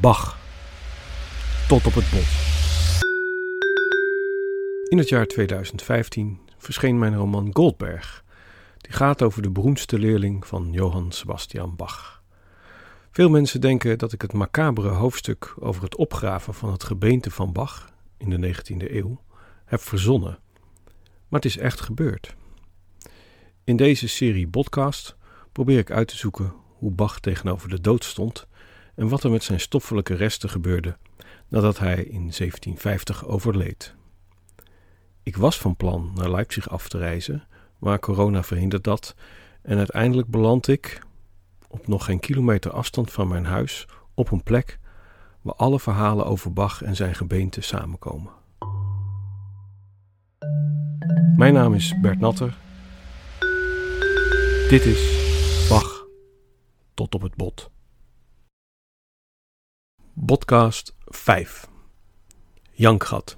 Bach. Tot op het bot. In het jaar 2015 verscheen mijn roman Goldberg. Die gaat over de beroemdste leerling van Johann Sebastian Bach. Veel mensen denken dat ik het macabere hoofdstuk over het opgraven van het gebeente van Bach in de 19e eeuw heb verzonnen. Maar het is echt gebeurd. In deze serie podcast probeer ik uit te zoeken hoe Bach tegenover de dood stond en wat er met zijn stoffelijke resten gebeurde nadat hij in 1750 overleed. Ik was van plan naar Leipzig af te reizen, maar corona verhindert dat en uiteindelijk beland ik, op nog geen kilometer afstand van mijn huis, op een plek waar alle verhalen over Bach en zijn gebeente samenkomen. Mijn naam is Bert Natter. Dit is Bach tot op het bot. Podcast 5 Jankgat.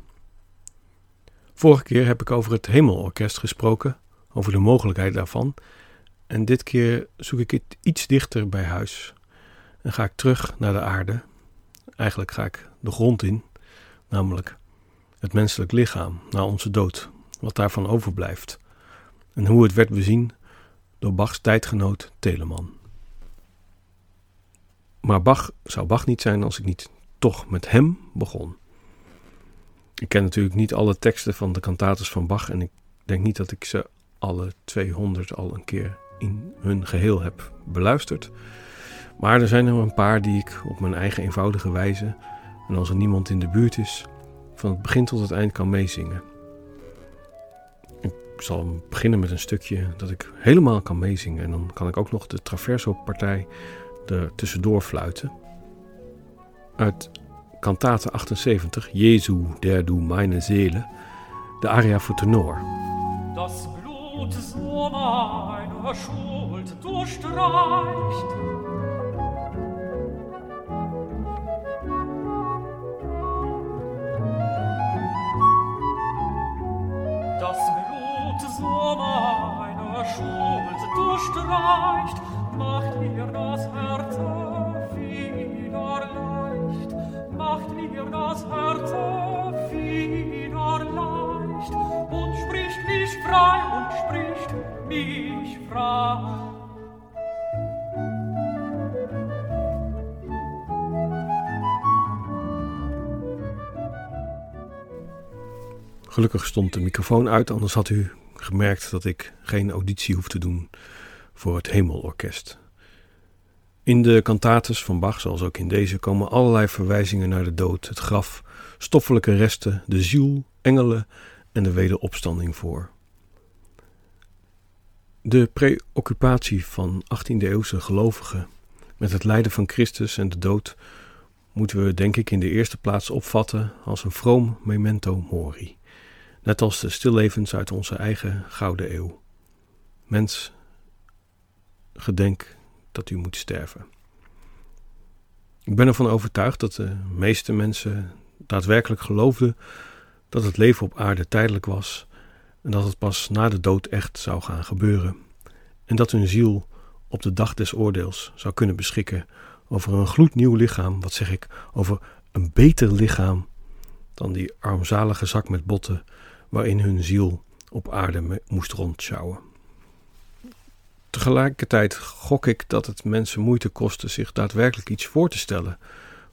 Vorige keer heb ik over het Hemelorkest gesproken, over de mogelijkheid daarvan. En dit keer zoek ik het iets dichter bij huis. En ga ik terug naar de aarde. Eigenlijk ga ik de grond in, namelijk het menselijk lichaam na onze dood, wat daarvan overblijft. En hoe het werd bezien door Bachs tijdgenoot Telemann. Maar Bach zou Bach niet zijn als ik niet toch met hem begon. Ik ken natuurlijk niet alle teksten van de cantates van Bach en ik denk niet dat ik ze alle 200 al een keer in hun geheel heb beluisterd. Maar er zijn er een paar die ik op mijn eigen eenvoudige wijze, en als er niemand in de buurt is, van het begin tot het eind kan meezingen. Ik zal beginnen met een stukje dat ik helemaal kan meezingen en dan kan ik ook nog de traverso-partij er tussendoor fluiten. Uit kantate 78, Jesu, der du meine Seele, de aria voor tenor. Das Blut so meiner Schuld durchstreicht. Das Blut so meiner Schuld durchstreicht, Gelukkig stond de microfoon uit, anders had u gemerkt dat ik geen auditie hoef te doen voor het Hemelorkest. In de cantates van Bach, zoals ook in deze, komen allerlei verwijzingen naar de dood, het graf, stoffelijke resten, de ziel, engelen en de wederopstanding voor. De preoccupatie van 18e-eeuwse gelovigen met het lijden van Christus en de dood moeten we, denk ik, in de eerste plaats opvatten als een vroom memento mori. Net als de stillevens uit onze eigen gouden eeuw. Mens, gedenk dat u moet sterven. Ik ben ervan overtuigd dat de meeste mensen daadwerkelijk geloofden dat het leven op aarde tijdelijk was en dat het pas na de dood echt zou gaan gebeuren. En dat hun ziel op de dag des oordeels zou kunnen beschikken over een gloednieuw lichaam, wat zeg ik, over een beter lichaam dan die armzalige zak met botten waarin hun ziel op aarde moest rondschouwen. Tegelijkertijd gok ik dat het mensen moeite kostte zich daadwerkelijk iets voor te stellen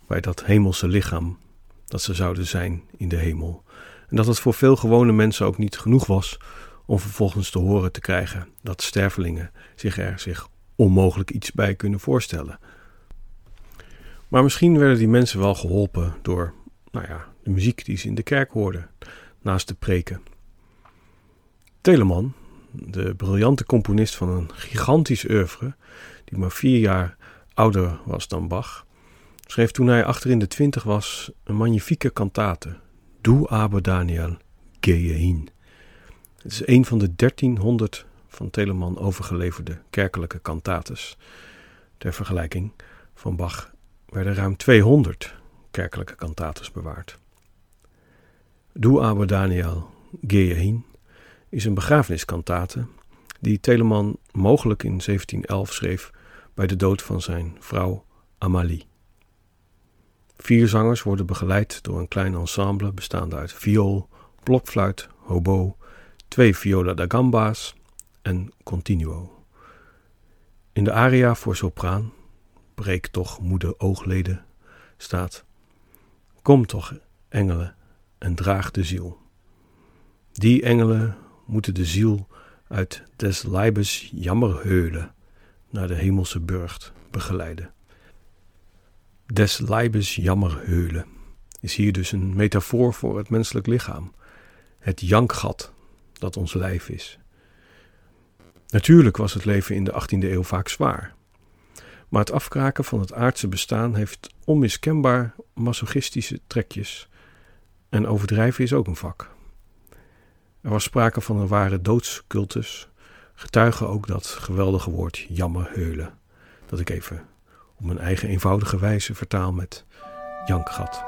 bij dat hemelse lichaam dat ze zouden zijn in de hemel. En dat het voor veel gewone mensen ook niet genoeg was om vervolgens te horen te krijgen dat stervelingen zich er zich onmogelijk iets bij kunnen voorstellen. Maar misschien werden die mensen wel geholpen door, nou ja, de muziek die ze in de kerk hoorden, naast de preken. Telemann, de briljante componist van een gigantisch oeuvre, die maar vier jaar ouder was dan Bach, schreef toen hij achter in de twintig was een magnifieke kantate, Du aber Daniel, gehe. Het is een van de 1300 van Telemann overgeleverde kerkelijke kantates. Ter vergelijking, van Bach werden ruim 200 kerkelijke kantates bewaard. Du aber Daniel, gehe is een begrafeniskantate die Telemann mogelijk in 1711 schreef bij de dood van zijn vrouw Amalie. vier zangers worden begeleid door een klein ensemble bestaande uit viool, blokfluit, hobo, twee viola da gamba's en continuo. In de aria voor sopraan, breek toch moede oogleden, staat: Kom toch, engelen, en draag de ziel. Die engelen moeten de ziel uit des Leibes jammerheulen naar de hemelse burcht begeleiden. Des Leibes jammerheulen is hier dus een metafoor voor het menselijk lichaam, het jankgat dat ons lijf is. Natuurlijk was het leven in de 18e eeuw vaak zwaar. Maar het afkraken van het aardse bestaan heeft onmiskenbaar masochistische trekjes. En overdrijven is ook een vak. Er was sprake van een ware doodscultus, getuige ook dat geweldige woord jammerheulen, dat ik even op mijn eigen eenvoudige wijze vertaal met jankgat.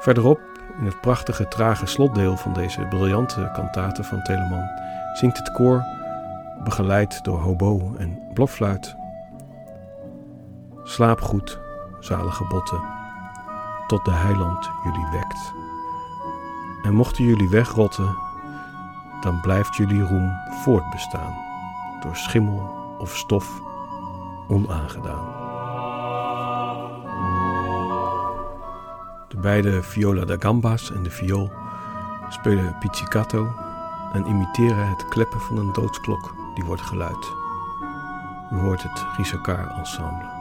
Verderop, in het prachtige trage slotdeel van deze briljante kantate van Telemann, zingt het koor, begeleid door hobo en blokfluit, Slaap goed, zalige botten, tot de heiland jullie wekt. En mochten jullie wegrotten, dan blijft jullie roem voortbestaan, door schimmel of stof onaangedaan. De beide viola da gamba's en de viool spelen pizzicato en imiteren het kleppen van een doodsklok die wordt geluid. U hoort het Gisakar ensemble.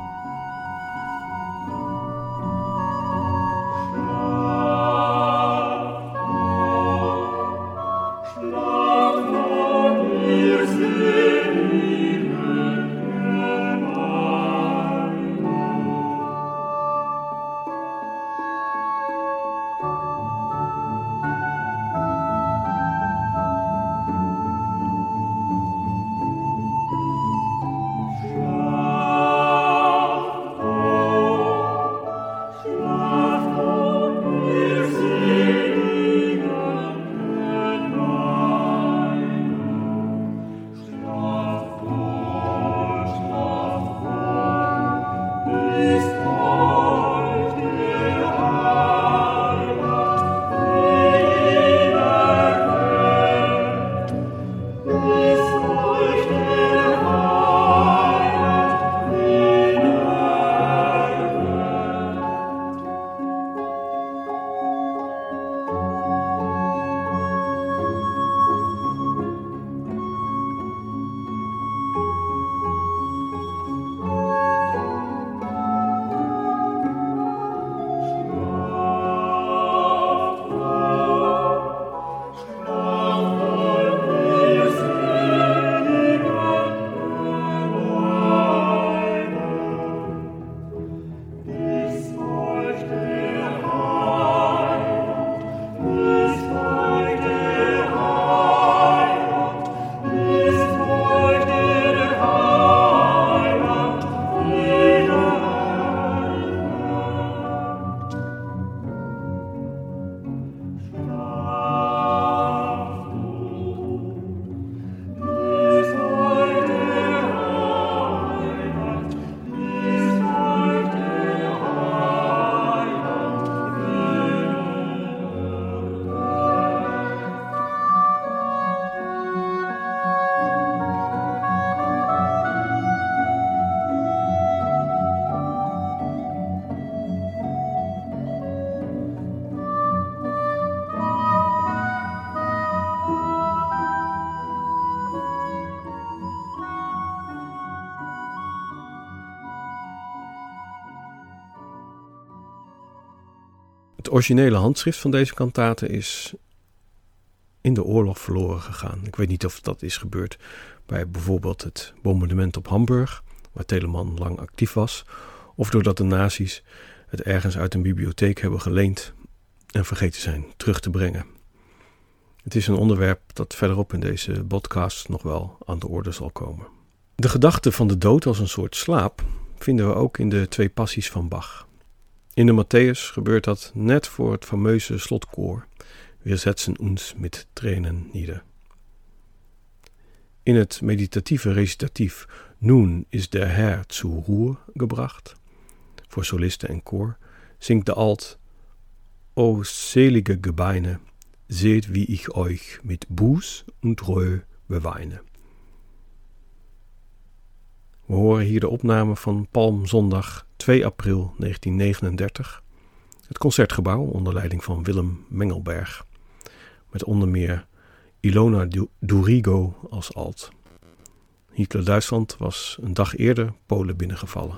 Originele handschrift van deze kantate is in de oorlog verloren gegaan. Ik weet niet of dat is gebeurd bij bijvoorbeeld het bombardement op Hamburg, waar Telemann lang actief was, of doordat de nazi's het ergens uit een bibliotheek hebben geleend en vergeten zijn terug te brengen. Het is een onderwerp dat verderop in deze podcast nog wel aan de orde zal komen. De gedachte van de dood als een soort slaap vinden we ook in de twee passies van Bach. In de Matthäus gebeurt dat net voor het fameuze slotkoor. Wir setzen uns mit Tränen nieder. In het meditatieve recitatief Nun is der Herr zu Ruhe gebracht, voor solisten en koor, zingt de alt: O selige Gebeine, seht wie ich euch mit Buß und Reue beweine. We horen hier de opname van Palmzondag 2 april 1939. Het concertgebouw onder leiding van Willem Mengelberg. Met onder meer Ilona Durigo als alt. Hitler-Duitsland was een dag eerder Polen binnengevallen.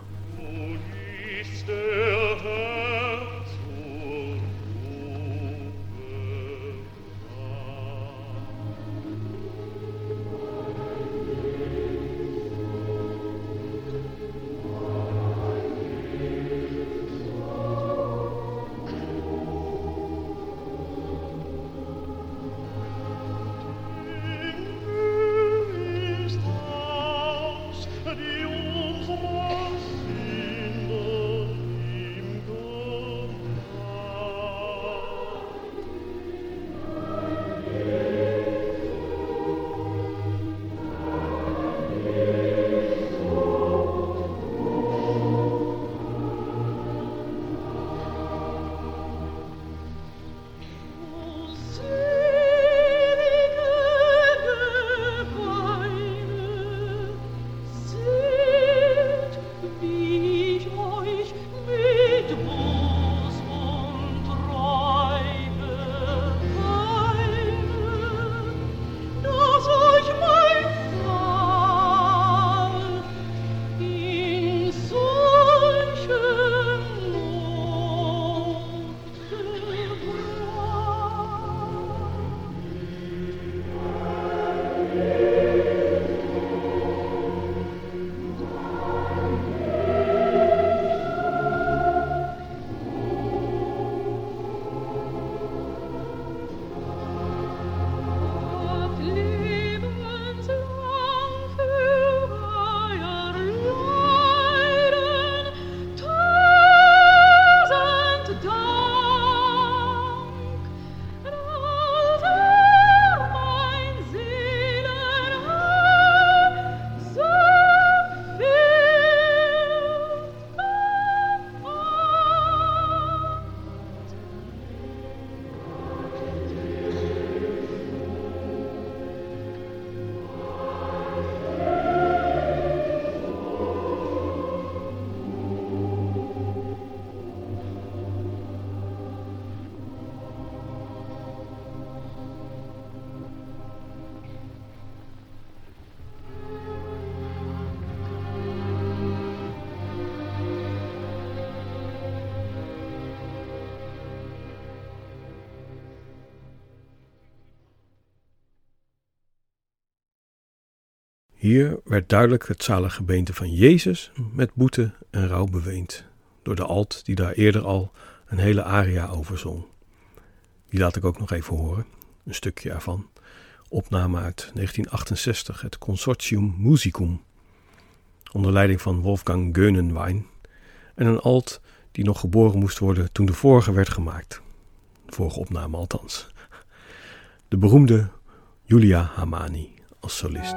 Hier werd duidelijk het zalige beente van Jezus met boete en rouw beweend, door de alt die daar eerder al een hele aria over zong. Die laat ik ook nog even horen, een stukje ervan. Opname uit 1968, het Consortium Musicum, onder leiding van Wolfgang Geunenwein, en een alt die nog geboren moest worden toen de vorige werd gemaakt. De vorige opname althans. De beroemde Julia Hamani als solist.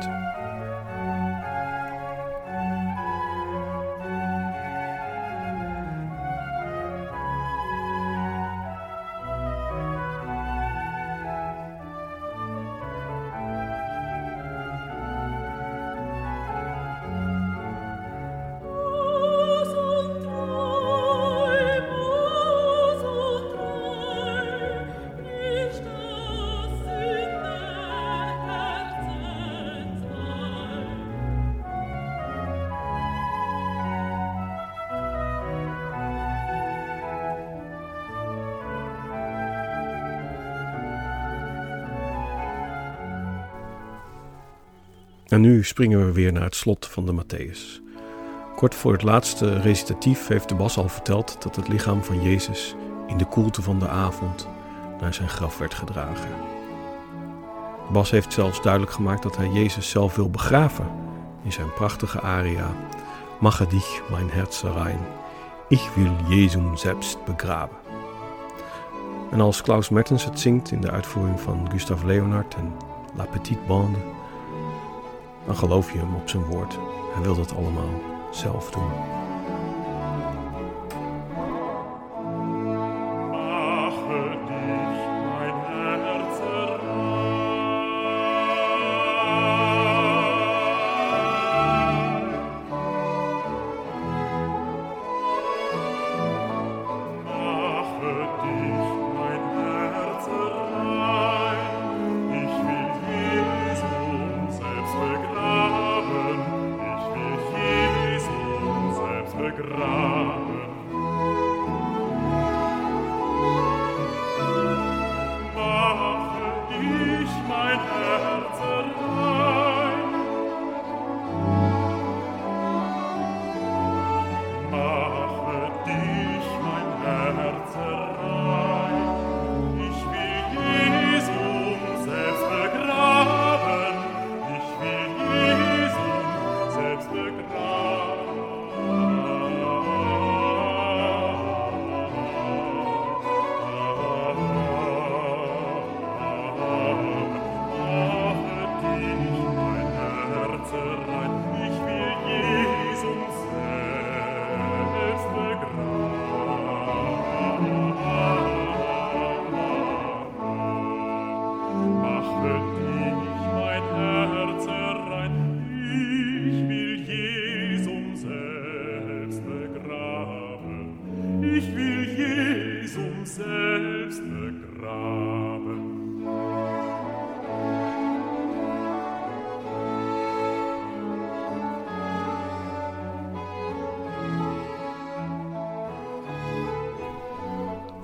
En nu springen we weer naar het slot van de Matthäus. Kort voor het laatste recitatief heeft de Bas al verteld dat het lichaam van Jezus in de koelte van de avond naar zijn graf werd gedragen. De Bas heeft zelfs duidelijk gemaakt dat hij Jezus zelf wil begraven in zijn prachtige aria Mache dich mein Herz rein, ich will Jesum selbst begraben. En als Klaus Mertens het zingt in de uitvoering van Gustav Leonard en La Petite Bande, dan geloof je hem op zijn woord. Hij wil dat allemaal zelf doen. Begraben.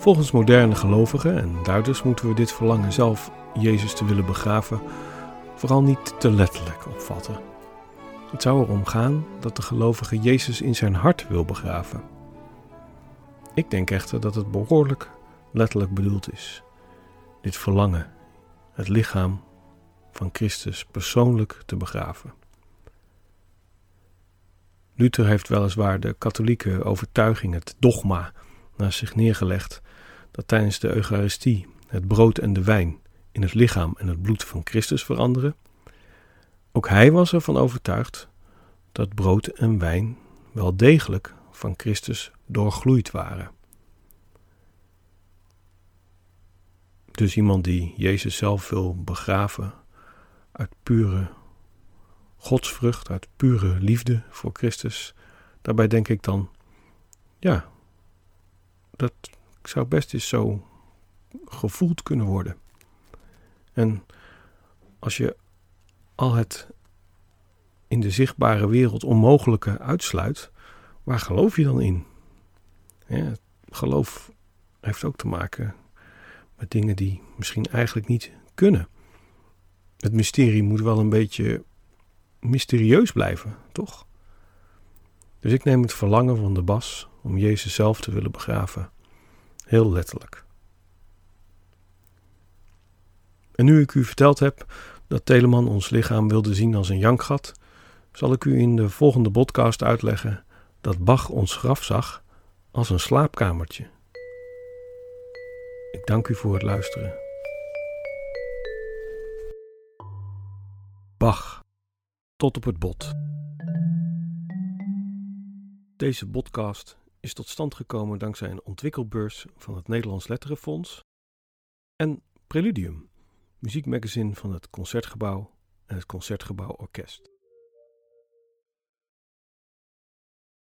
Volgens moderne gelovigen en duiders moeten we dit verlangen zelf Jezus te willen begraven vooral niet te letterlijk opvatten. Het zou erom gaan dat de gelovige Jezus in zijn hart wil begraven. Ik denk echter dat het behoorlijk letterlijk bedoeld is. Dit verlangen, het lichaam van Christus persoonlijk te begraven. Luther heeft weliswaar de katholieke overtuiging, het dogma, naast zich neergelegd dat tijdens de Eucharistie het brood en de wijn in het lichaam en het bloed van Christus veranderen. Ook hij was ervan overtuigd dat brood en wijn wel degelijk van Christus doorgloeid waren. Dus iemand die Jezus zelf wil begraven uit pure godsvrucht, uit pure liefde voor Christus, daarbij denk ik dan, ja, dat zou best eens zo gevoeld kunnen worden. En als je al het in de zichtbare wereld onmogelijke uitsluit, waar geloof je dan in? Ja, geloof heeft ook te maken met dingen die misschien eigenlijk niet kunnen. Het mysterie moet wel een beetje mysterieus blijven, toch? Dus ik neem het verlangen van de Bas om Jezus zelf te willen begraven heel letterlijk. En nu ik u verteld heb dat Telemann ons lichaam wilde zien als een jankgat, zal ik u in de volgende podcast uitleggen dat Bach ons graf zag als een slaapkamertje. Ik dank u voor het luisteren. Bach, tot op het bot. Deze podcast is tot stand gekomen dankzij een ontwikkelbeurs van het Nederlands Letterenfonds en Preludium, muziekmagazine van het Concertgebouw en het Concertgebouw Orkest.